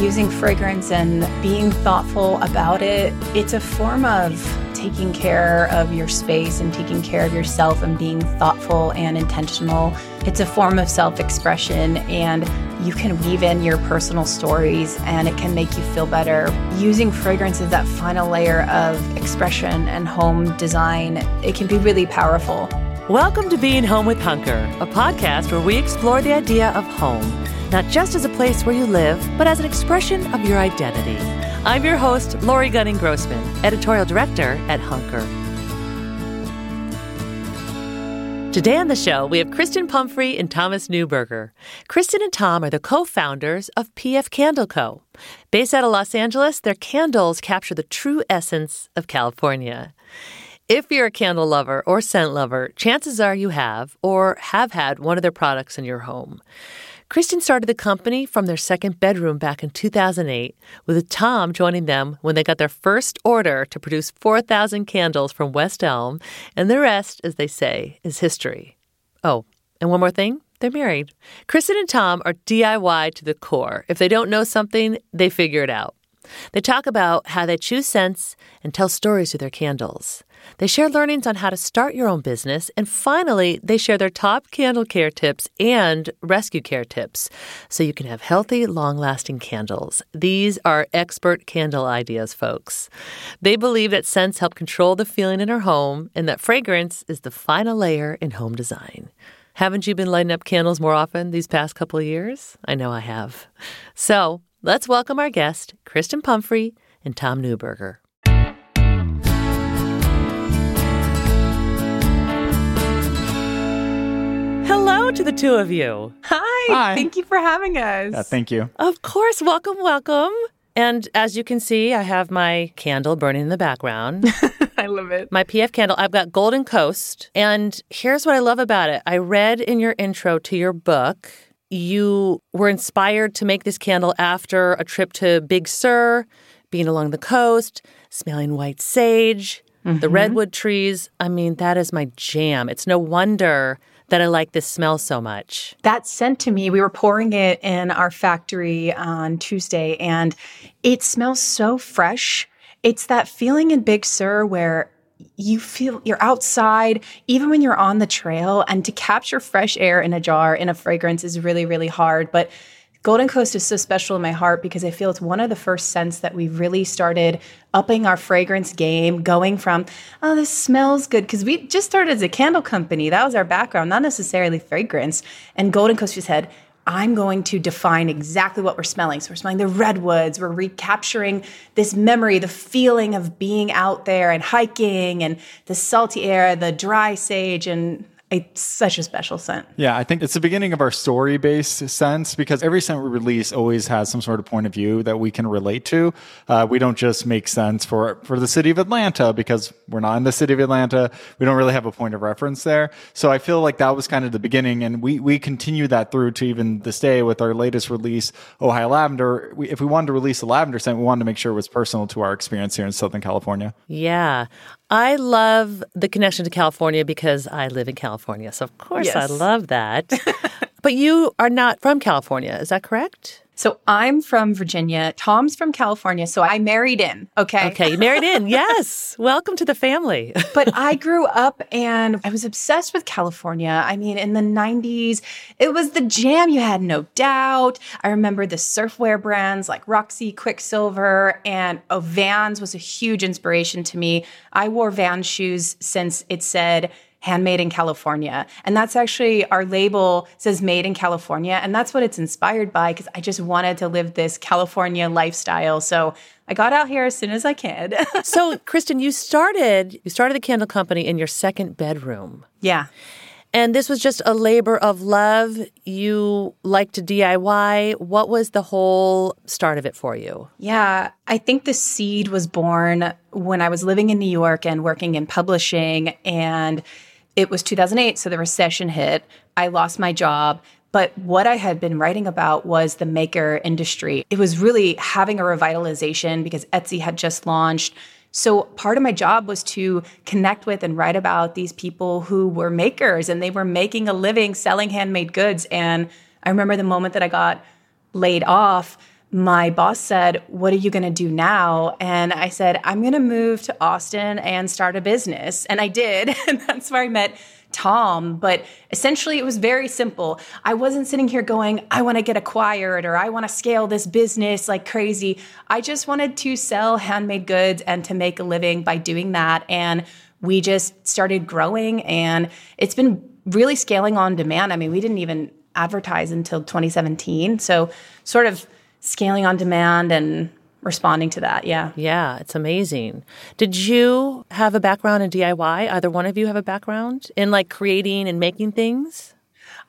Using fragrance and being thoughtful about it, it's a form of taking care of your space and taking care of yourself and being thoughtful and intentional. It's a form of self expression, and you can weave in your personal stories and it can make you feel better. Using fragrance as that final layer of expression and home design, it can be really powerful. Welcome to Being Home with Hunker, a podcast where we explore the idea of home, not just as a place where you live, but as an expression of your identity. I'm your host, Lori Gunning Grossman, editorial director at Hunker. Today on the show, we have Kristen Pumphrey and Thomas Neuberger. Kristen and Tom are the co founders of PF Candle Co. Based out of Los Angeles, their candles capture the true essence of California. If you're a candle lover or scent lover, chances are you have or have had one of their products in your home. Kristen started the company from their second bedroom back in 2008, with Tom joining them when they got their first order to produce 4,000 candles from West Elm, and the rest, as they say, is history. Oh, and one more thing they're married. Kristen and Tom are DIY to the core. If they don't know something, they figure it out. They talk about how they choose scents and tell stories with their candles. They share learnings on how to start your own business. And finally, they share their top candle care tips and rescue care tips so you can have healthy, long lasting candles. These are expert candle ideas, folks. They believe that scents help control the feeling in our home and that fragrance is the final layer in home design. Haven't you been lighting up candles more often these past couple of years? I know I have. So let's welcome our guest, Kristen Pumphrey and Tom Neuberger. To the two of you. Hi, Hi. thank you for having us. Yeah, thank you. Of course, welcome, welcome. And as you can see, I have my candle burning in the background. I love it. my PF candle, I've got Golden Coast. And here's what I love about it I read in your intro to your book, you were inspired to make this candle after a trip to Big Sur, being along the coast, smelling white sage, the mm-hmm. redwood trees. I mean, that is my jam. It's no wonder that I like this smell so much. That scent to me, we were pouring it in our factory on Tuesday and it smells so fresh. It's that feeling in Big Sur where you feel you're outside, even when you're on the trail, and to capture fresh air in a jar in a fragrance is really, really hard. But Golden Coast is so special in my heart because I feel it's one of the first scents that we really started upping our fragrance game, going from, oh, this smells good. Because we just started as a candle company. That was our background, not necessarily fragrance. And Golden Coast just said, I'm going to define exactly what we're smelling. So we're smelling the redwoods, we're recapturing this memory, the feeling of being out there and hiking and the salty air, the dry sage. And It's such a special scent. Yeah, I think it's the beginning of our story based sense because every scent we release always has some sort of point of view that we can relate to. Uh, we don't just make sense for, for the city of Atlanta because we're not in the city of Atlanta. We don't really have a point of reference there. So I feel like that was kind of the beginning. And we, we continue that through to even this day with our latest release, Ojai Lavender. We, if we wanted to release a lavender scent, we wanted to make sure it was personal to our experience here in Southern California. Yeah. I love the connection to California because I live in California. So, of course, Yes. I love that. but you are not from California. Is that correct? So I'm from Virginia. Tom's from California. So I married in. Okay. Okay. You married in. Yes. Welcome to the family. but I grew up and I was obsessed with California. I mean, in the 90s, it was the jam, you had no doubt. I remember the surfwear brands like Roxy, Quiksilver, and oh, Vans was a huge inspiration to me. I wore Vans shoes since it said, handmade in California. And that's actually our label says made in California. And that's what it's inspired by because I just wanted to live this California lifestyle. So I got out here as soon as I could. so, Kristen, you started you started the candle company in your second bedroom. yeah. And this was just a labor of love. You like to DIY. What was the whole start of it for you? Yeah, I think the seed was born when I was living in New York and working in publishing. And it was 2008, so the recession hit. I lost my job. But what I had been writing about was the maker industry. It was really having a revitalization because Etsy had just launched. So part of my job was to connect with and write about these people who were makers and they were making a living selling handmade goods. And I remember the moment that I got laid off, my boss said, What are you going to do now? And I said, I'm going to move to Austin and start a business. And I did. And that's where I met Tom. But essentially, it was very simple. I wasn't sitting here going, I want to get acquired or I want to scale this business like crazy. I just wanted to sell handmade goods and to make a living by doing that. And we just started growing, and it's been really scaling on demand. I mean, we didn't even advertise until 2017. So, sort of scaling on demand and responding to that. Yeah. Yeah, it's amazing. Did you have a background in DIY? Either one of you have a background in like creating and making things?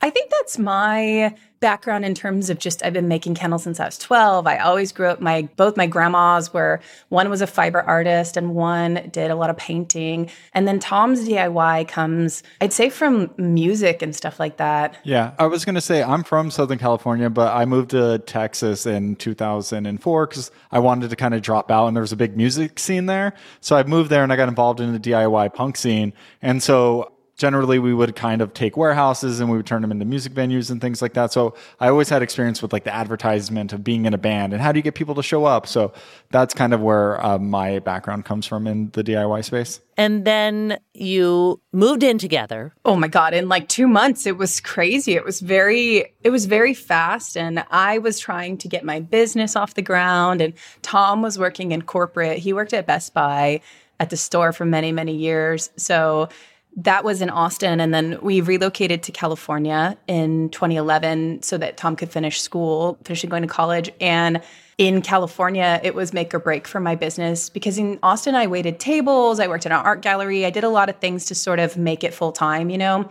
I think that's my background in terms of just I've been making candles since I was 12. I always grew up my both my grandmas were one was a fiber artist and one did a lot of painting. And then Tom's DIY comes I'd say from music and stuff like that. Yeah, I was going to say I'm from Southern California, but I moved to Texas in 2004 because I wanted to kind of drop out and there was a big music scene there. So I moved there and I got involved in the DIY punk scene. And so generally we would kind of take warehouses and we would turn them into music venues and things like that. So I always had experience with like the advertisement of being in a band and how do you get people to show up. So that's kind of where uh, my background comes from in the DIY space. And then you moved in together. Oh my god, in like 2 months it was crazy. It was very it was very fast and I was trying to get my business off the ground and Tom was working in corporate. He worked at Best Buy at the store for many many years. So that was in Austin. And then we relocated to California in 2011 so that Tom could finish school, finishing going to college. And in California, it was make or break for my business because in Austin, I waited tables, I worked in an art gallery, I did a lot of things to sort of make it full time, you know?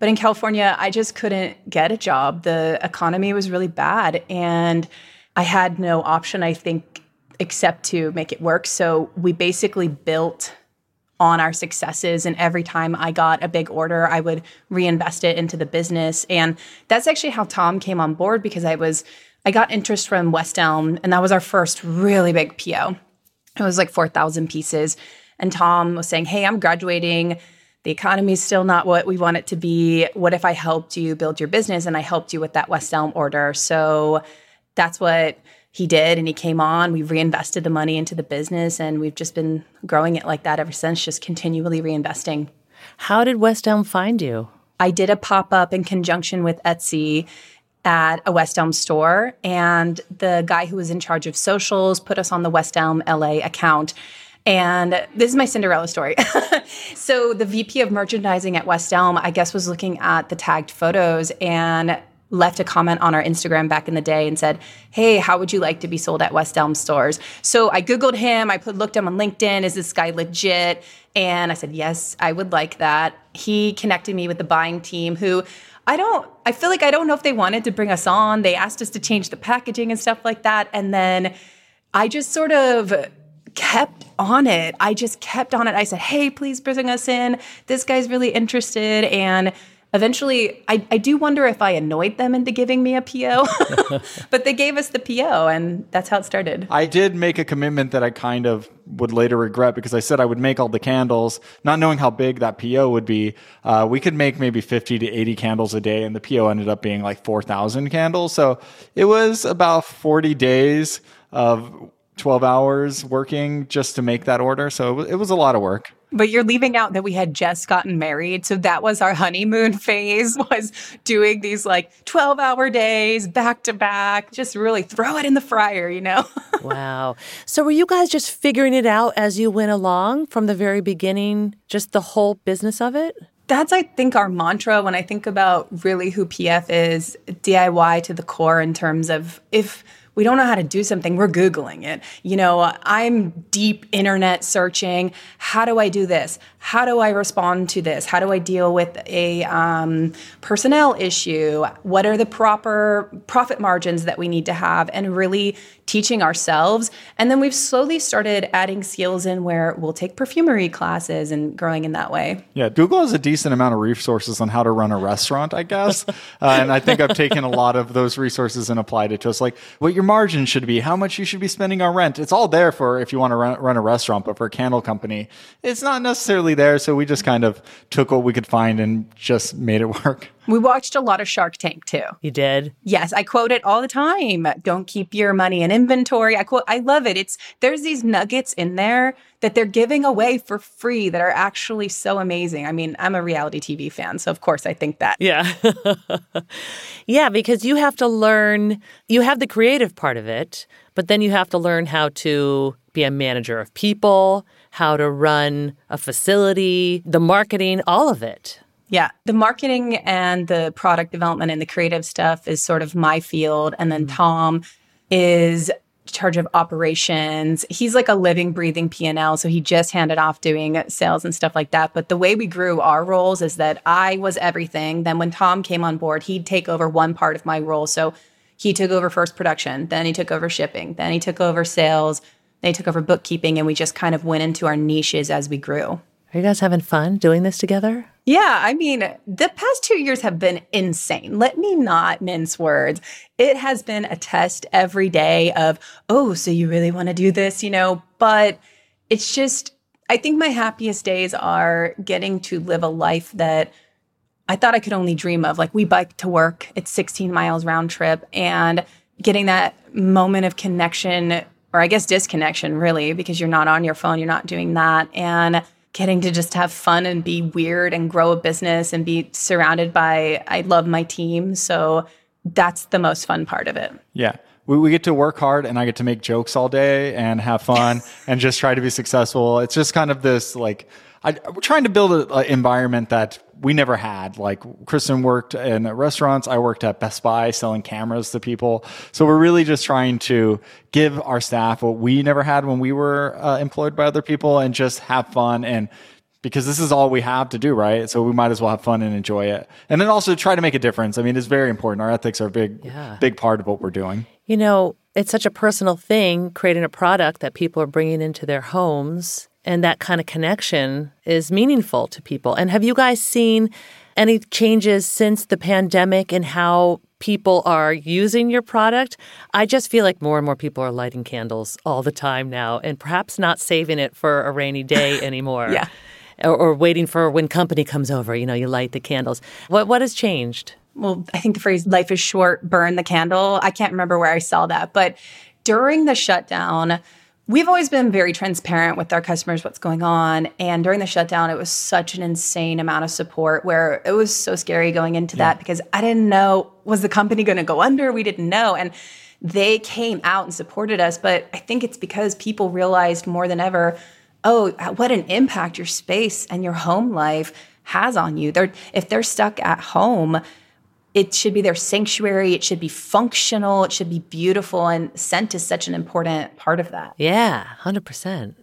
But in California, I just couldn't get a job. The economy was really bad. And I had no option, I think, except to make it work. So we basically built on our successes. And every time I got a big order, I would reinvest it into the business. And that's actually how Tom came on board because I was, I got interest from West Elm, and that was our first really big PO. It was like 4,000 pieces. And Tom was saying, Hey, I'm graduating. The economy's still not what we want it to be. What if I helped you build your business and I helped you with that West Elm order? So that's what he did and he came on we reinvested the money into the business and we've just been growing it like that ever since just continually reinvesting How did West Elm find you? i did a pop-up in conjunction with etsy at a west elm store and the guy who was in charge of socials put us on the west elm la account and this is my Cinderella story. so, the VP of merchandising at West Elm, I guess, was looking at the tagged photos and left a comment on our Instagram back in the day and said, Hey, how would you like to be sold at West Elm stores? So I Googled him, I put, looked him on LinkedIn. Is this guy legit? And I said, Yes, I would like that. He connected me with the buying team who I don't, I feel like I don't know if they wanted to bring us on. They asked us to change the packaging and stuff like that. And then I just sort of kept on it. I just kept on it. I said, Hey, please bring us in. This guy's really interested. And eventually I, I do wonder if I annoyed them into giving me a PO, but they gave us the PO and that's how it started. I did make a commitment that I kind of would later regret because I said I would make all the candles, not knowing how big that PO would be. Uh, we could make maybe 50 to 80 candles a day, and the PO ended up being like 4,000 candles. So it was about 40 days of 12 hours working just to make that order. So it was a lot of work. But you're leaving out that we had just gotten married. So that was our honeymoon phase was doing these like 12 hour days back to back, just really throw it in the fryer, you know? wow. So were you guys just figuring it out as you went along from the very beginning, just the whole business of it? That's, I think, our mantra when I think about really who PF is DIY to the core in terms of if we don't know how to do something, we're Googling it. You know, I'm deep internet searching. How do I do this? How do I respond to this? How do I deal with a um, personnel issue? What are the proper profit margins that we need to have? And really teaching ourselves. And then we've slowly started adding skills in where we'll take perfumery classes and growing in that way. Yeah, Google has a decent amount of resources on how to run a restaurant, I guess. uh, and I think I've taken a lot of those resources and applied it to us. Like what your margin should be, how much you should be spending on rent. It's all there for if you want to run, run a restaurant, but for a candle company, it's not necessarily there. So we just kind of took what we could find and just made it work. We watched a lot of Shark Tank too. You did? Yes, I quote it all the time. Don't keep your money in inventory. I quote I love it. It's there's these nuggets in there that they're giving away for free that are actually so amazing. I mean, I'm a reality TV fan, so of course I think that. Yeah. yeah, because you have to learn you have the creative part of it, but then you have to learn how to be a manager of people, how to run a facility, the marketing, all of it. Yeah. The marketing and the product development and the creative stuff is sort of my field. And then mm. Tom is charge of operations. He's like a living, breathing P&L. So he just handed off doing sales and stuff like that. But the way we grew our roles is that I was everything. Then when Tom came on board, he'd take over one part of my role. So he took over first production, then he took over shipping, then he took over sales, then he took over bookkeeping. And we just kind of went into our niches as we grew. Are you guys having fun doing this together? Yeah, I mean, the past two years have been insane. Let me not mince words. It has been a test every day of, oh, so you really want to do this, you know? But it's just, I think my happiest days are getting to live a life that I thought I could only dream of. Like, we bike to work, it's 16 miles round trip, and getting that moment of connection, or I guess disconnection, really, because you're not on your phone, you're not doing that. And getting to just have fun and be weird and grow a business and be surrounded by I love my team. So that's the most fun part of it. Yeah. We, we get to work hard and I get to make jokes all day and have fun and just try to be successful. It's just kind of this like I, we're trying to build an environment that we never had. Like Kristen worked in restaurants. I worked at Best Buy selling cameras to people. So we're really just trying to give our staff what we never had when we were uh, employed by other people and just have fun and because this is all we have to do, right? So we might as well have fun and enjoy it. And then also try to make a difference. I mean, it's very important. Our ethics are a big, yeah. big part of what we're doing. You know, it's such a personal thing creating a product that people are bringing into their homes and that kind of connection is meaningful to people. And have you guys seen any changes since the pandemic in how people are using your product? I just feel like more and more people are lighting candles all the time now and perhaps not saving it for a rainy day anymore. yeah. Or, or, waiting for when company comes over, you know, you light the candles. What what has changed? Well, I think the phrase life is short, burn the candle. I can't remember where I saw that, but during the shutdown, We've always been very transparent with our customers what's going on. And during the shutdown, it was such an insane amount of support where it was so scary going into yeah. that because I didn't know was the company going to go under? We didn't know. And they came out and supported us. But I think it's because people realized more than ever oh, uh, what an impact your space and your home life has on you. They're, if they're stuck at home, it should be their sanctuary. It should be functional. It should be beautiful. And scent is such an important part of that. Yeah, 100%.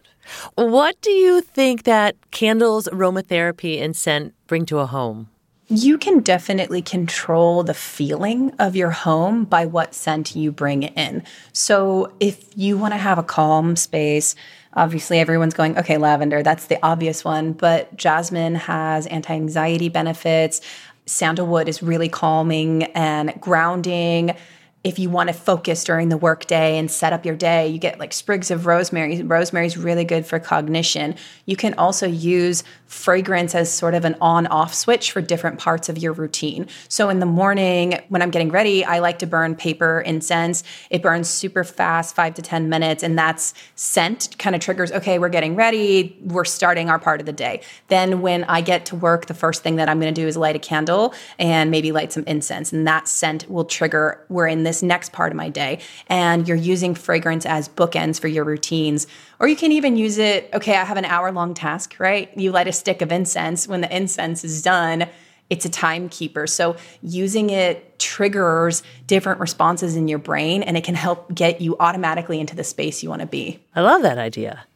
What do you think that candles, aromatherapy, and scent bring to a home? You can definitely control the feeling of your home by what scent you bring in. So, if you want to have a calm space, obviously everyone's going, okay, lavender, that's the obvious one, but jasmine has anti anxiety benefits. Sandalwood is really calming and grounding if you want to focus during the workday and set up your day, you get like sprigs of rosemary. Rosemary is really good for cognition. You can also use fragrance as sort of an on off switch for different parts of your routine. So in the morning, when I'm getting ready, I like to burn paper incense. It burns super fast, five to 10 minutes, and that's scent kind of triggers, okay, we're getting ready, we're starting our part of the day. Then when I get to work, the first thing that I'm going to do is light a candle and maybe light some incense, and that scent will trigger, we're in this next part of my day. And you're using fragrance as bookends for your routines. Or you can even use it, okay, I have an hour long task, right? You light a stick of incense. When the incense is done, it's a timekeeper. So using it triggers different responses in your brain and it can help get you automatically into the space you want to be. I love that idea.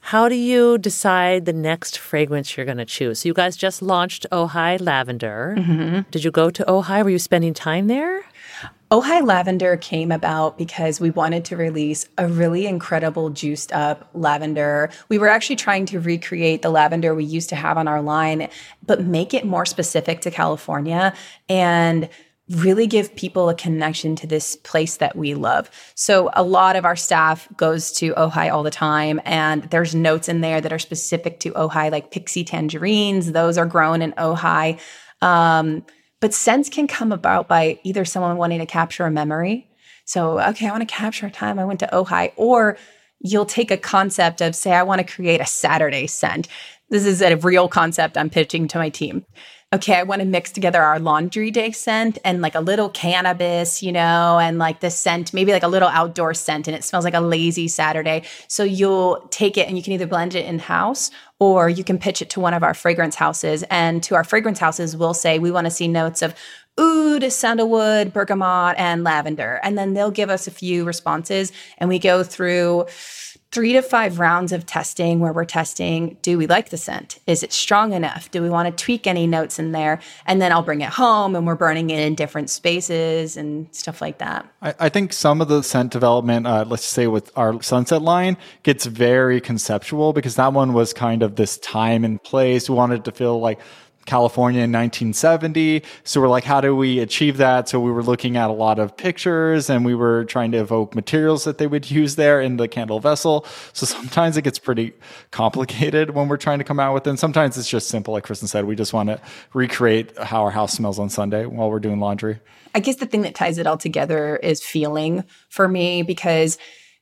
How do you decide the next fragrance you're going to choose? So you guys just launched Ojai Lavender. Mm-hmm. Did you go to Ojai? Were you spending time there? Ojai Lavender came about because we wanted to release a really incredible juiced up lavender. We were actually trying to recreate the lavender we used to have on our line, but make it more specific to California and really give people a connection to this place that we love. So a lot of our staff goes to Ojai all the time and there's notes in there that are specific to Ojai like pixie tangerines, those are grown in Ojai. Um, but sense can come about by either someone wanting to capture a memory. So, okay, I want to capture a time I went to Ojai, or you'll take a concept of, say, I want to create a Saturday scent. This is a real concept I'm pitching to my team okay, I want to mix together our laundry day scent and like a little cannabis, you know, and like the scent, maybe like a little outdoor scent, and it smells like a lazy Saturday. So you'll take it and you can either blend it in house or you can pitch it to one of our fragrance houses. And to our fragrance houses, we'll say we want to see notes of oud, sandalwood, bergamot, and lavender. And then they'll give us a few responses and we go through three to five rounds of testing where we're testing do we like the scent? Is it strong enough? Do we want to tweak any notes in there? And then I'll bring it home and we're burning it in different spaces and stuff like that. I, I think some of the scent development, uh, let's say with our sunset line, gets very conceptual because that one was kind of this time and place. We wanted to feel like California in 1970. So we're like, how do we achieve that? So we were looking at a lot of pictures and we were trying to evoke materials that they would use there in the candle vessel. So sometimes it gets pretty complicated when we're trying to come out with it. And sometimes it's just simple. Like Kristen said, we just want to recreate how our house smells on Sunday while we're doing laundry. I guess the thing that ties it all together is feeling for me because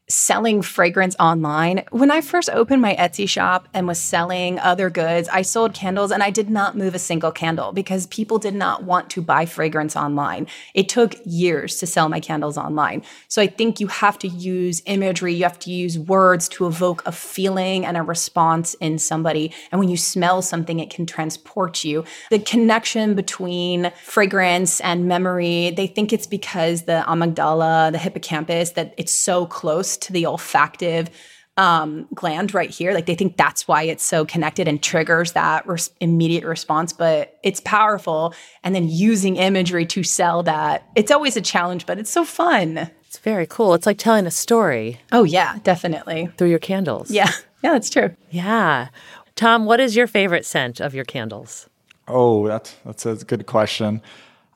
selling fragrance online. When I first opened my Etsy shop and was selling other goods, I sold candles and I did not move a single candle because people did not want to buy fragrance online. It took years to sell my candles online. So I think you have to use imagery, you have to use words to evoke a feeling and a response in somebody. And when you smell something, it can transport you. The connection between fragrance and memory, they think it's because the amygdala, the hippocampus, that it's so close to the olfactive um, gland right here. Like they think that's why it's so connected and triggers that res- immediate response, but it's powerful. And then using imagery to sell that, it's always a challenge, but it's so fun. It's very cool. It's like telling a story. Oh, yeah, definitely. Through your candles. Yeah, yeah, that's true. Yeah. Tom, what is your favorite scent of your candles? Oh, that's, that's a good question.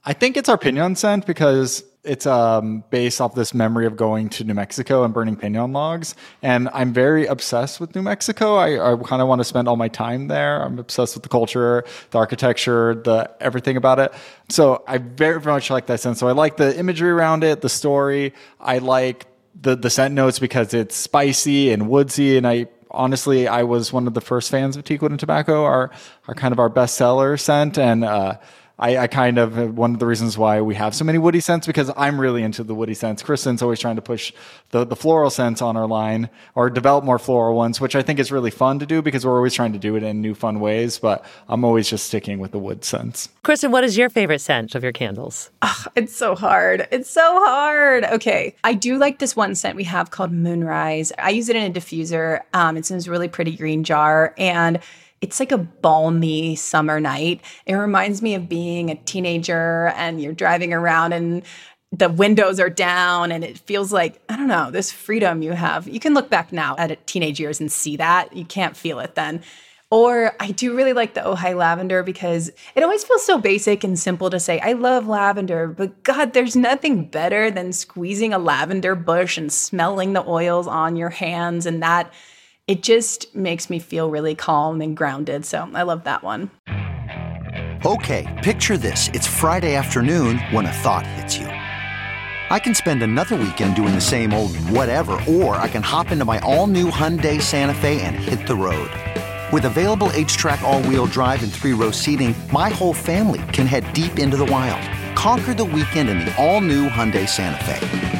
I think it's our pinon scent because it's um, based off this memory of going to New Mexico and burning pinon logs. And I'm very obsessed with New Mexico. I, I kind of want to spend all my time there. I'm obsessed with the culture, the architecture, the everything about it. So I very, very much like that sense. So I like the imagery around it, the story. I like the the scent notes because it's spicy and woodsy. And I honestly, I was one of the first fans of Teakwood and Tobacco, our our kind of our bestseller scent, and. Uh, I, I kind of one of the reasons why we have so many woody scents because I'm really into the woody scents. Kristen's always trying to push the, the floral scents on our line or develop more floral ones, which I think is really fun to do because we're always trying to do it in new fun ways. But I'm always just sticking with the wood scents. Kristen, what is your favorite scent of your candles? Oh, it's so hard. It's so hard. Okay. I do like this one scent we have called Moonrise. I use it in a diffuser. Um, it's in this really pretty green jar. And it's like a balmy summer night. It reminds me of being a teenager and you're driving around and the windows are down and it feels like i don't know this freedom you have. You can look back now at teenage years and see that. You can't feel it then. Or i do really like the ojai lavender because it always feels so basic and simple to say i love lavender but god there's nothing better than squeezing a lavender bush and smelling the oils on your hands and that it just makes me feel really calm and grounded. So I love that one. Okay, picture this. It's Friday afternoon when a thought hits you. I can spend another weekend doing the same old whatever, or I can hop into my all new Hyundai Santa Fe and hit the road. With available H track, all wheel drive, and three row seating, my whole family can head deep into the wild. Conquer the weekend in the all new Hyundai Santa Fe.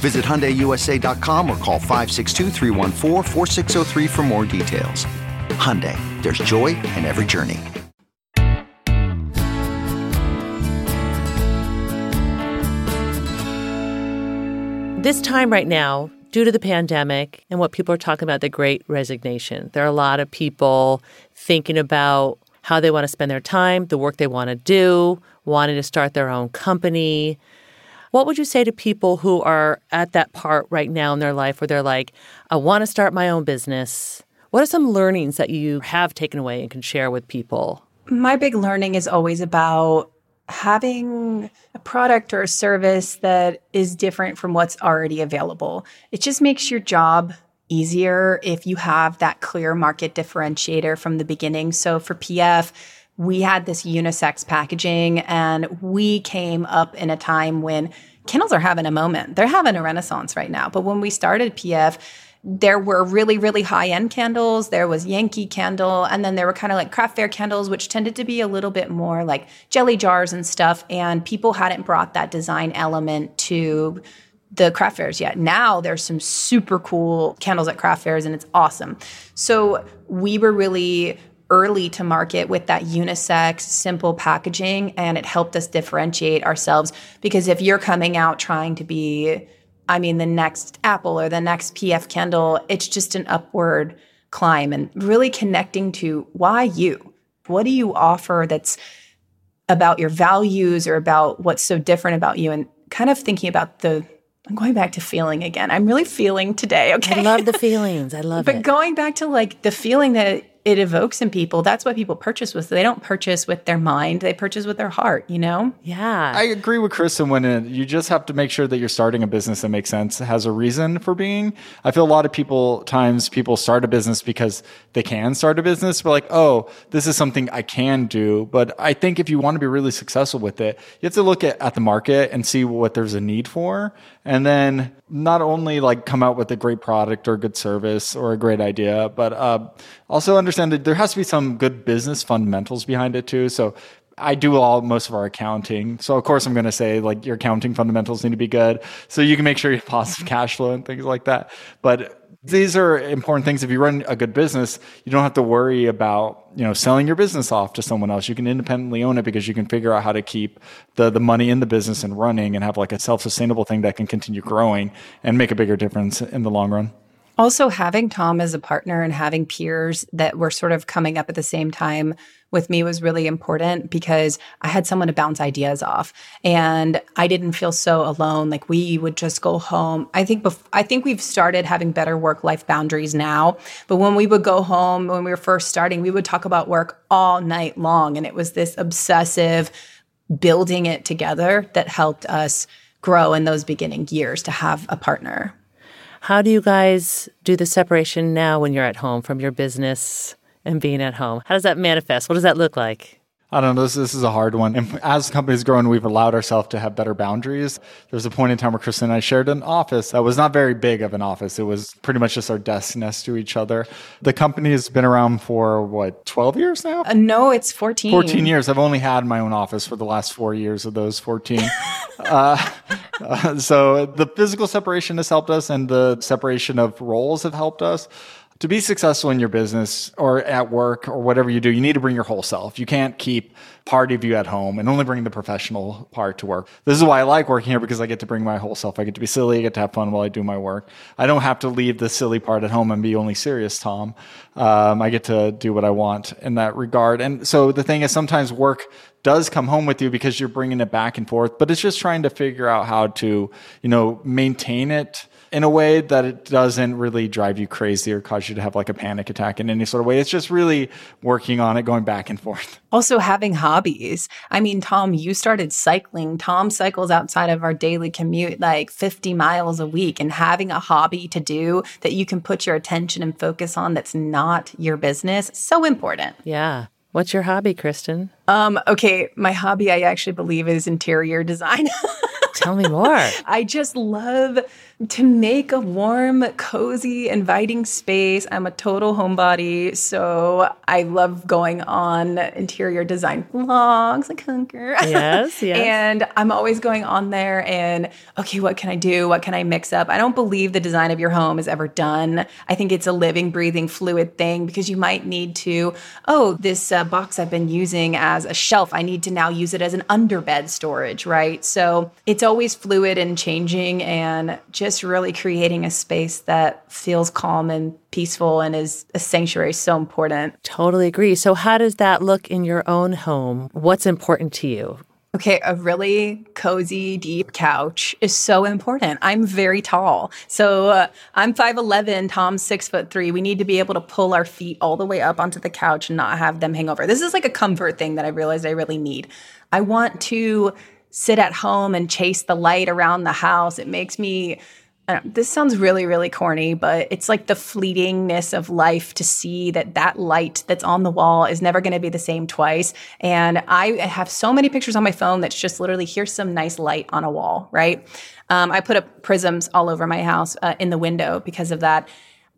Visit HyundaiUSA.com or call 562 for more details. Hyundai, there's joy in every journey. This time right now, due to the pandemic and what people are talking about, the great resignation, there are a lot of people thinking about how they want to spend their time, the work they want to do, wanting to start their own company, what would you say to people who are at that part right now in their life where they're like, I want to start my own business? What are some learnings that you have taken away and can share with people? My big learning is always about having a product or a service that is different from what's already available. It just makes your job easier if you have that clear market differentiator from the beginning. So for PF, we had this unisex packaging and we came up in a time when candles are having a moment. They're having a renaissance right now. But when we started PF, there were really, really high end candles. There was Yankee candle, and then there were kind of like craft fair candles, which tended to be a little bit more like jelly jars and stuff. And people hadn't brought that design element to the craft fairs yet. Now there's some super cool candles at craft fairs, and it's awesome. So we were really early to market with that unisex, simple packaging, and it helped us differentiate ourselves. Because if you're coming out trying to be, I mean, the next Apple or the next PF Candle, it's just an upward climb and really connecting to why you? What do you offer that's about your values or about what's so different about you? And kind of thinking about the I'm going back to feeling again. I'm really feeling today. Okay. I love the feelings. I love but it. But going back to like the feeling that it evokes in people. That's what people purchase with. They don't purchase with their mind; they purchase with their heart. You know? Yeah. I agree with Kristen when it, you just have to make sure that you're starting a business that makes sense, has a reason for being. I feel a lot of people times people start a business because they can start a business, but like, oh, this is something I can do. But I think if you want to be really successful with it, you have to look at, at the market and see what there's a need for, and then not only like come out with a great product or good service or a great idea, but uh, also understand that there has to be some good business fundamentals behind it too. So I do all most of our accounting. So of course I'm going to say like your accounting fundamentals need to be good so you can make sure you have positive cash flow and things like that. But These are important things. If you run a good business, you don't have to worry about, you know, selling your business off to someone else. You can independently own it because you can figure out how to keep the, the money in the business and running and have like a self-sustainable thing that can continue growing and make a bigger difference in the long run. Also, having Tom as a partner and having peers that were sort of coming up at the same time with me was really important because I had someone to bounce ideas off. And I didn't feel so alone. Like we would just go home. I think bef- I think we've started having better work life boundaries now. But when we would go home when we were first starting we would talk about work all night long. And it was this obsessive building it together that helped us grow in those beginning years to have a partner how do you guys do the separation now when you're at home from your business and being at home? How does that manifest? What does that look like? I don't know. This, this is a hard one. And as companies grown, we've allowed ourselves to have better boundaries. There's a point in time where Kristen and I shared an office that was not very big of an office. It was pretty much just our desks next to each other. The company has been around for what, 12 years now? Uh, no, it's 14. 14 years. I've only had my own office for the last four years of those 14. uh, uh, so the physical separation has helped us, and the separation of roles have helped us. To be successful in your business or at work or whatever you do, you need to bring your whole self. You can't keep part of you at home and only bring the professional part to work. This is why I like working here because I get to bring my whole self. I get to be silly, I get to have fun while I do my work. I don't have to leave the silly part at home and be only serious, Tom. Um, I get to do what I want in that regard. And so the thing is, sometimes work does come home with you because you're bringing it back and forth, but it's just trying to figure out how to, you know, maintain it in a way that it doesn't really drive you crazy or cause you to have like a panic attack in any sort of way. It's just really working on it, going back and forth. Also, having hobbies. I mean, Tom, you started cycling. Tom cycles outside of our daily commute like 50 miles a week, and having a hobby to do that you can put your attention and focus on that's not your business, so important. Yeah. What's your hobby, Kristen? Um, okay, my hobby I actually believe is interior design. Tell me more. I just love to make a warm, cozy, inviting space. I'm a total homebody, so I love going on interior design blogs like Hunker. Yes, yes. and I'm always going on there and okay, what can I do? What can I mix up? I don't believe the design of your home is ever done. I think it's a living, breathing, fluid thing because you might need to. Oh, this uh, box I've been using as a shelf. I need to now use it as an underbed storage, right? So it's always fluid and changing and just really creating a space that feels calm and peaceful and is a sanctuary so important. Totally agree. So how does that look in your own home? What's important to you? Okay, a really cozy, deep couch is so important. I'm very tall. So uh, I'm 5'11, Tom's six foot three. We need to be able to pull our feet all the way up onto the couch and not have them hang over. This is like a comfort thing that I realized I really need. I want to sit at home and chase the light around the house. It makes me this sounds really, really corny, but it's like the fleetingness of life to see that that light that's on the wall is never going to be the same twice. And I have so many pictures on my phone that's just literally here's some nice light on a wall, right? Um, I put up prisms all over my house uh, in the window because of that.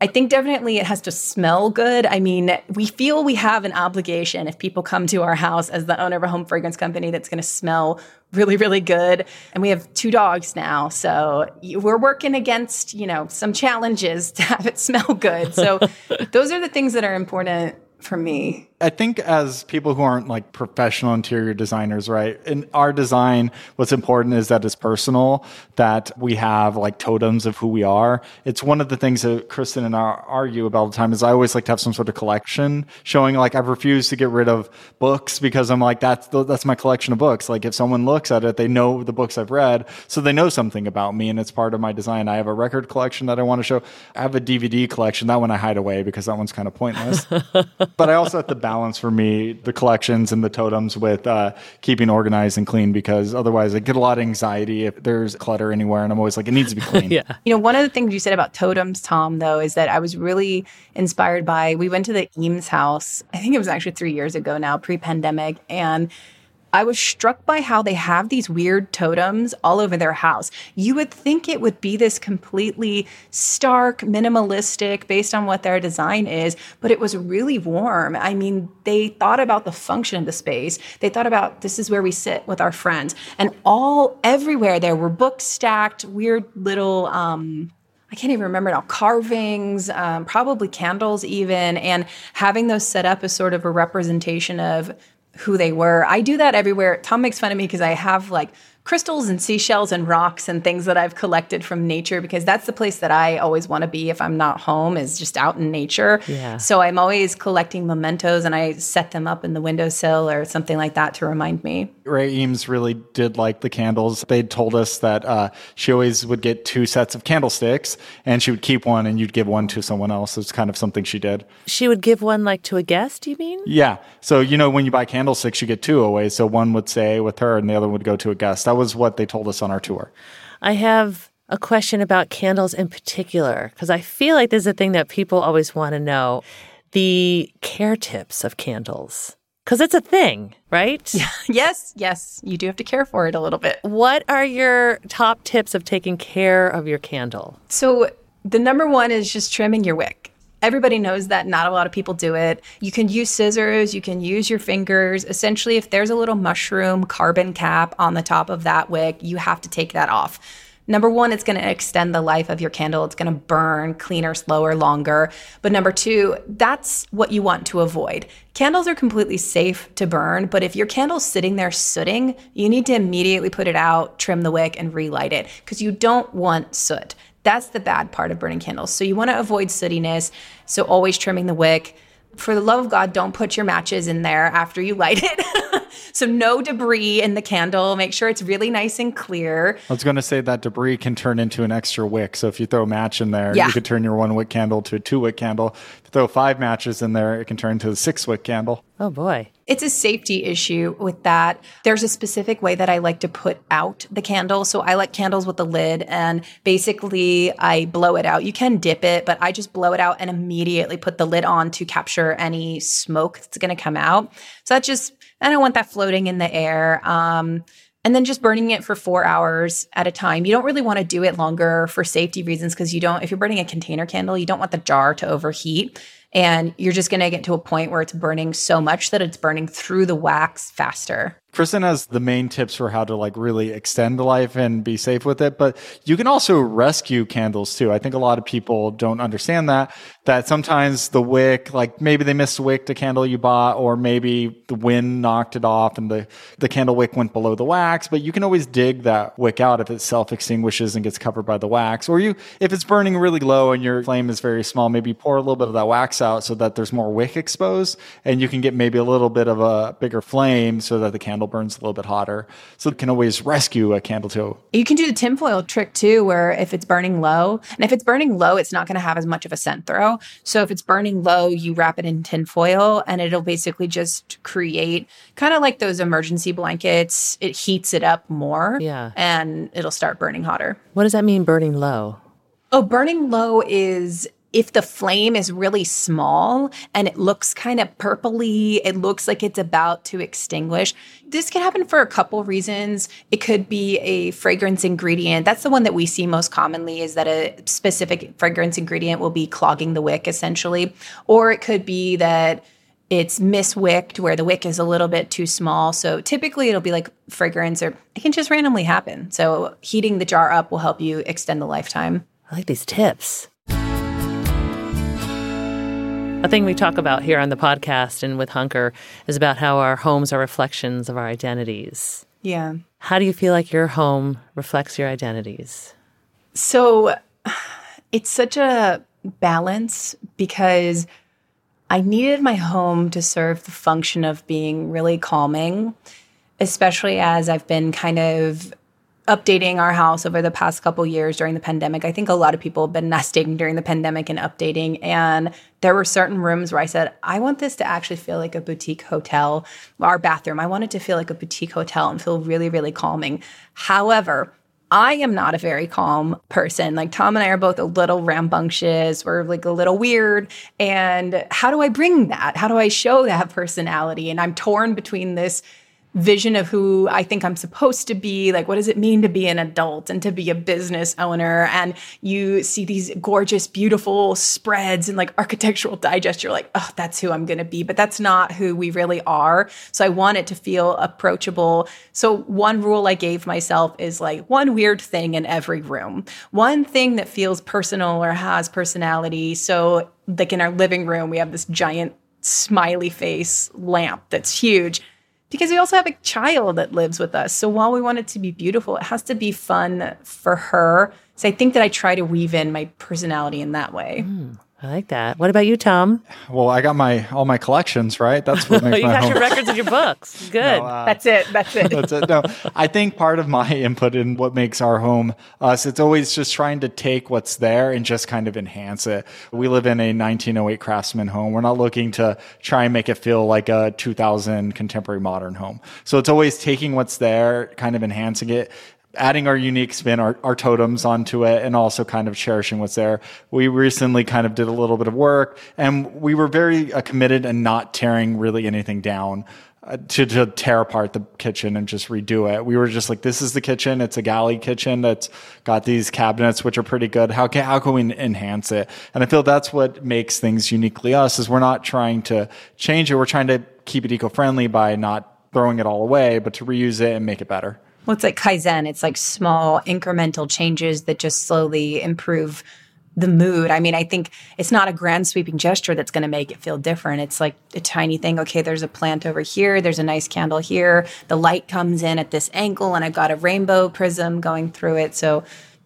I think definitely it has to smell good. I mean, we feel we have an obligation if people come to our house as the owner of a home fragrance company that's going to smell really, really good. And we have two dogs now. So we're working against, you know, some challenges to have it smell good. So those are the things that are important for me. I think as people who aren't like professional interior designers, right? In our design, what's important is that it's personal, that we have like totems of who we are. It's one of the things that Kristen and I argue about all the time is I always like to have some sort of collection showing like I've refused to get rid of books because I'm like, that's, the, that's my collection of books. Like if someone looks at it, they know the books I've read. So they know something about me and it's part of my design. I have a record collection that I want to show. I have a DVD collection. That one I hide away because that one's kind of pointless. but I also have to balance for me the collections and the totems with uh, keeping organized and clean because otherwise I get a lot of anxiety if there's clutter anywhere, and I'm always like, it needs to be clean. yeah. You know, one of the things you said about totems, Tom, though, is that I was really inspired by. We went to the Eames house. I think it was actually three years ago now, pre-pandemic, and I was struck by how they have these weird totems all over their house. You would think it would be this completely stark, minimalistic, based on what their design is, but it was really warm. I mean, they thought about the function of the space. They thought about this is where we sit with our friends. And all everywhere there were books stacked, weird little um, I can't even remember now, carvings, um, probably candles, even, and having those set up as sort of a representation of who they were. I do that everywhere. Tom makes fun of me because I have like crystals and seashells and rocks and things that I've collected from nature because that's the place that I always want to be if I'm not home is just out in nature. Yeah. So I'm always collecting mementos and I set them up in the windowsill or something like that to remind me. Ray Eames really did like the candles. They told us that uh, she always would get two sets of candlesticks and she would keep one and you'd give one to someone else. It's kind of something she did. She would give one like to a guest, you mean? Yeah. So, you know, when you buy candlesticks, you get two away. So one would stay with her and the other would go to a guest. That was what they told us on our tour. I have a question about candles in particular because I feel like this is a thing that people always want to know the care tips of candles. Because it's a thing, right? yes, yes, you do have to care for it a little bit. What are your top tips of taking care of your candle? So, the number one is just trimming your wick. Everybody knows that not a lot of people do it. You can use scissors, you can use your fingers. Essentially, if there's a little mushroom carbon cap on the top of that wick, you have to take that off. Number one, it's going to extend the life of your candle. It's going to burn cleaner, slower, longer. But number two, that's what you want to avoid. Candles are completely safe to burn, but if your candle's sitting there sooting, you need to immediately put it out, trim the wick, and relight it because you don't want soot. That's the bad part of burning candles. So you want to avoid sootiness. So always trimming the wick. For the love of God, don't put your matches in there after you light it. so no debris in the candle. Make sure it's really nice and clear. I was going to say that debris can turn into an extra wick. So if you throw a match in there, Yeah. you could turn your one wick candle to a two wick candle. If you throw five matches in there, it can turn into a six wick candle. Oh boy. It's a safety issue with that. There's a specific way that I like to put out the candle. So I like candles with the lid and basically I blow it out. You can dip it, but I just blow it out and immediately put the lid on to capture any smoke that's going to come out. So that just, I don't want that floating in the air. Um, and then just burning it for four hours at a time. You don't really want to do it longer for safety reasons because you don't, if you're burning a container candle, you don't want the jar to overheat. And you're just going to get to a point where it's burning so much that it's burning through the wax faster. Kristen has the main tips for how to like really extend the life and be safe with it, but you can also rescue candles too. I think a lot of people don't understand that, that sometimes the wick, like maybe they missed a wick to candle you bought, or maybe the wind knocked it off and the, the candle wick went below the wax, but you can always dig that wick out if it self extinguishes and gets covered by the wax. Or you, if it's burning really low and your flame is very small, maybe pour a little bit of that wax out so that there's more wick exposed and you can get maybe a little bit of a bigger flame so that the candle burns a little bit hotter. So it can always rescue a candle too. You can do the tinfoil trick too, where if it's burning low, and if it's burning low, it's not going to have as much of a scent throw. So if it's burning low, you wrap it in tinfoil and it'll basically just create kind of like those emergency blankets. It heats it up more. Yeah. And it'll start burning hotter. What does that mean, burning low? Oh, burning low is if the flame is really small and it looks kind of purpley, it looks like it's about to extinguish. This can happen for a couple reasons. It could be a fragrance ingredient. That's the one that we see most commonly is that a specific fragrance ingredient will be clogging the wick essentially. Or it could be that it's miswicked where the wick is a little bit too small. So typically it'll be like fragrance or it can just randomly happen. So heating the jar up will help you extend the lifetime. I like these tips. A thing we talk about here on the podcast and with Hunker is about how our homes are reflections of our identities. Yeah. How do you feel like your home reflects your identities? So it's such a balance because I needed my home to serve the function of being really calming, especially as I've been kind of updating our house over the past couple years during the pandemic. I think a lot of people have been nesting during the pandemic and updating. And there were certain rooms where I said, I want this to actually feel like a boutique hotel. Our bathroom, I want it to feel like a boutique hotel and feel really, really calming. However, I am not a very calm person. Like Tom and I are both a little rambunctious. We're like a little weird. And how do I bring that? How do I show that personality? And I'm torn between this vision of who I think I'm supposed to be. Like, what does it mean to be an adult and to be a business owner? And you see these gorgeous, beautiful spreads and like architectural digest. You're like, oh, that's who I'm going to be. But that's not who we really are. So I want it to feel approachable. So one rule I gave myself is like one weird thing in every room, one thing that feels personal or has personality. So, like in our living room, we have this giant smiley face lamp that's huge because we also have a child that lives with us. So while we want it to be beautiful, it has to be fun for her. So I think that I try to weave in my personality in that way. Mm. I like that. What about you, Tom? Well, I got my all my collections, right? That's what makes my home. you my got home. your records and your books. Good. No, uh, that's it. That's it. that's it. No, I think part of my input in what makes our home us, it's always just trying to take what's there and just kind of enhance it. We live in a 1908 craftsman home. We're not looking to try and make it feel like a 2000 contemporary modern home. So it's always taking what's there, kind of enhancing it adding our unique spin, our, our totems onto it, and also kind of cherishing what's there. We recently kind of did a little bit of work, and we were very uh, committed and not tearing really anything down. Uh, to, to tear apart the kitchen and just redo it. We were just like, this is the kitchen. It's a galley kitchen that's got these cabinets, which are pretty good. How can, how can we enhance it? And I feel that's what makes things uniquely us is we're not trying to change it. We're trying to keep it eco-friendly by not throwing it all away, but to reuse it and make it better. Well, it's like Kaizen. It's like small incremental changes that just slowly improve the mood. I mean, I think it's not a grand sweeping gesture that's going to make it feel different. It's like a tiny thing. Okay, there's a plant over here. There's a nice candle here. The light comes in at this angle, and I've got a rainbow prism going through it. So,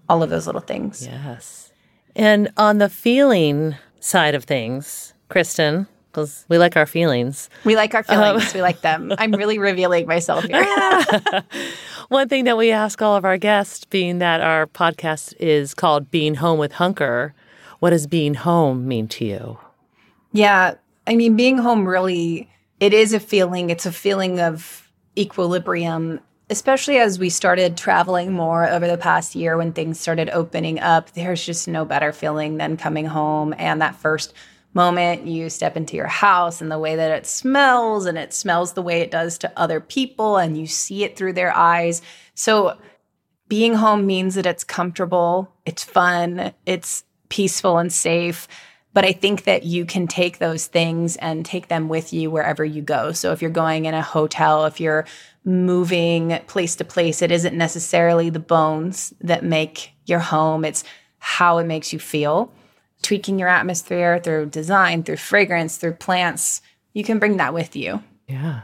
all of those little things. Yes. And on the feeling side of things, Kristen, because we like our feelings. We like our feelings. Um, we like them. I'm really revealing myself here. One thing that we ask all of our guests, being that our podcast is called Being Home with Hunker, what does being home mean to you? Yeah. I mean, being home really, it is a feeling. It's a feeling of equilibrium, especially as we started traveling more over the past year when things started opening up. There's just no better feeling than coming home and that first moment you step into your house and the way that it smells and it smells the way it does to other people and you see it through their eyes. So being home means that it's comfortable, it's fun, it's peaceful and safe. But I think that you can take those things and take them with you wherever you go. So if you're going in a hotel, if you're moving place to place, it isn't necessarily the bones that make your home, it's how it makes you feel tweaking your atmosphere through design, through fragrance, through plants. You can bring that with you. Yeah.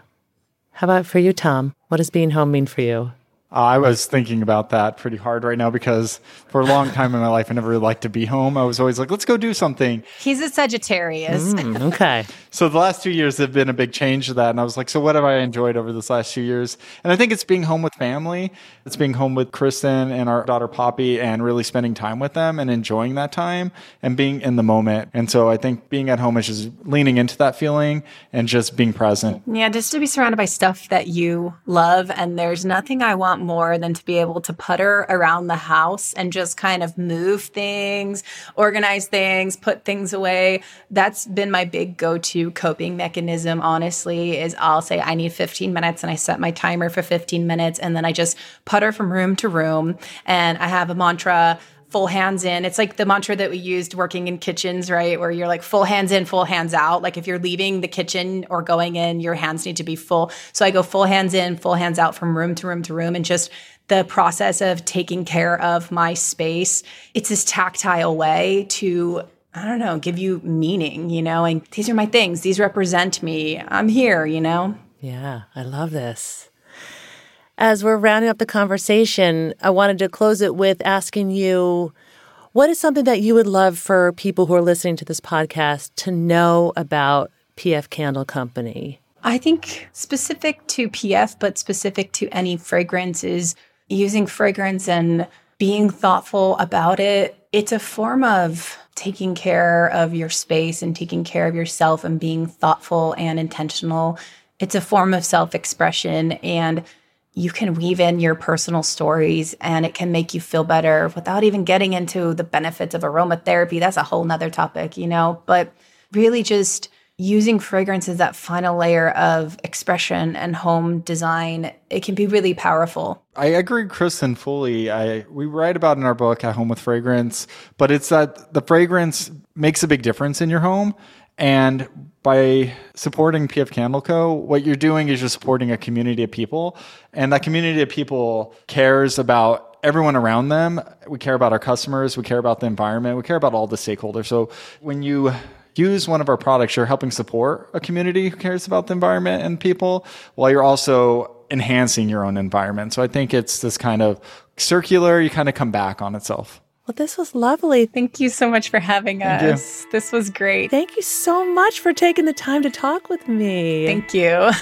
How about for you, Tom? What does being home mean for you? I was thinking about that pretty hard right now because for a long time in my life, I never really liked to be home. I was always like, let's go do something. He's a Sagittarius. Mm, okay. so the last two years have been a big change to that. And I was like, so what have I enjoyed over this last two years? And I think it's being home with family. It's being home with Kristen and our daughter Poppy and really spending time with them and enjoying that time and being in the moment. And so I think being at home is just leaning into that feeling and just being present. Yeah, just to be surrounded by stuff that you love. And there's nothing I want more than to be able to putter around the house and just kind of move things, organize things, put things away. That's been my big go-to coping mechanism, honestly, is I'll say I need 15 minutes and I set my timer for 15 minutes and then I just putter from room to room and I have a mantra full hands in. It's like the mantra that we used working in kitchens, right? Where you're like full hands in, full hands out. Like if you're leaving the kitchen or going in, your hands need to be full. So I go full hands in, full hands out from room to room to room and just the process of taking care of my space. It's this tactile way to I don't know, give you meaning, you know, and these are my things. These represent me. I'm here, you know? Yeah, I love this. As we're rounding up the conversation, I wanted to close it with asking you what is something that you would love for people who are listening to this podcast to know about PF Candle Company? I think specific to PF, but specific to any fragrance is using fragrance and being thoughtful about it. It's a form of taking care of your space and taking care of yourself and being thoughtful and intentional. It's a form of self expression and you can weave in your personal stories and it can make you feel better without even getting into the benefits of aromatherapy. That's a whole nother topic, you know, but really just using fragrance as that final layer of expression and home design, it can be really powerful. I agree, Kristen, fully. I we write about in our book at Home with Fragrance, but it's that the fragrance makes a big difference in your home. And by supporting PF Candle Co., what you're doing is you're supporting a community of people. And that community of people cares about everyone around them. We care about our customers. We care about the environment. We care about all the stakeholders. So when you use one of our products, you're helping support a community who cares about the environment and people while you're also enhancing your own environment. So I think it's this kind of circular, you kind of come back on itself. Well, this was lovely. Thank you so much for having Thank us. This was great. Thank you so much for taking the time to talk with me. Thank you.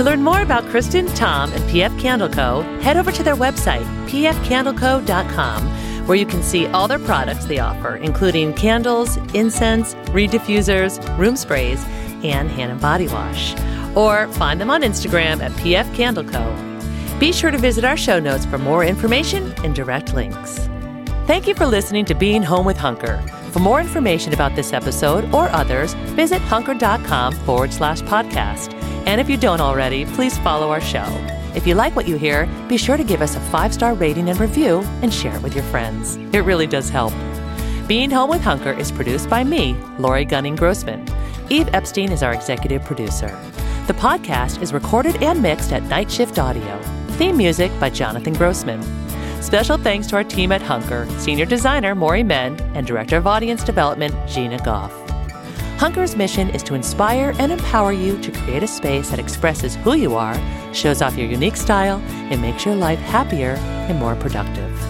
To learn more about Kristen, Tom, and PF Candle Co., head over to their website, pfcandleco.com, where you can see all their products they offer, including candles, incense, reed diffusers, room sprays, and hand and body wash. Or find them on Instagram at PF Candle Co. Be sure to visit our show notes for more information and direct links. Thank you for listening to Being Home with Hunker. For more information about this episode or others, visit hunker.com forward slash podcast. And if you don't already, please follow our show. If you like what you hear, be sure to give us a five star rating and review and share it with your friends. It really does help. Being Home with Hunker is produced by me, Lori Gunning Grossman. Eve Epstein is our executive producer. The podcast is recorded and mixed at Night Shift Audio. Theme music by Jonathan Grossman. Special thanks to our team at Hunker, Senior Designer Maury Men, and Director of Audience Development Gina Goff. Hunker's mission is to inspire and empower you to create a space that expresses who you are, shows off your unique style, and makes your life happier and more productive.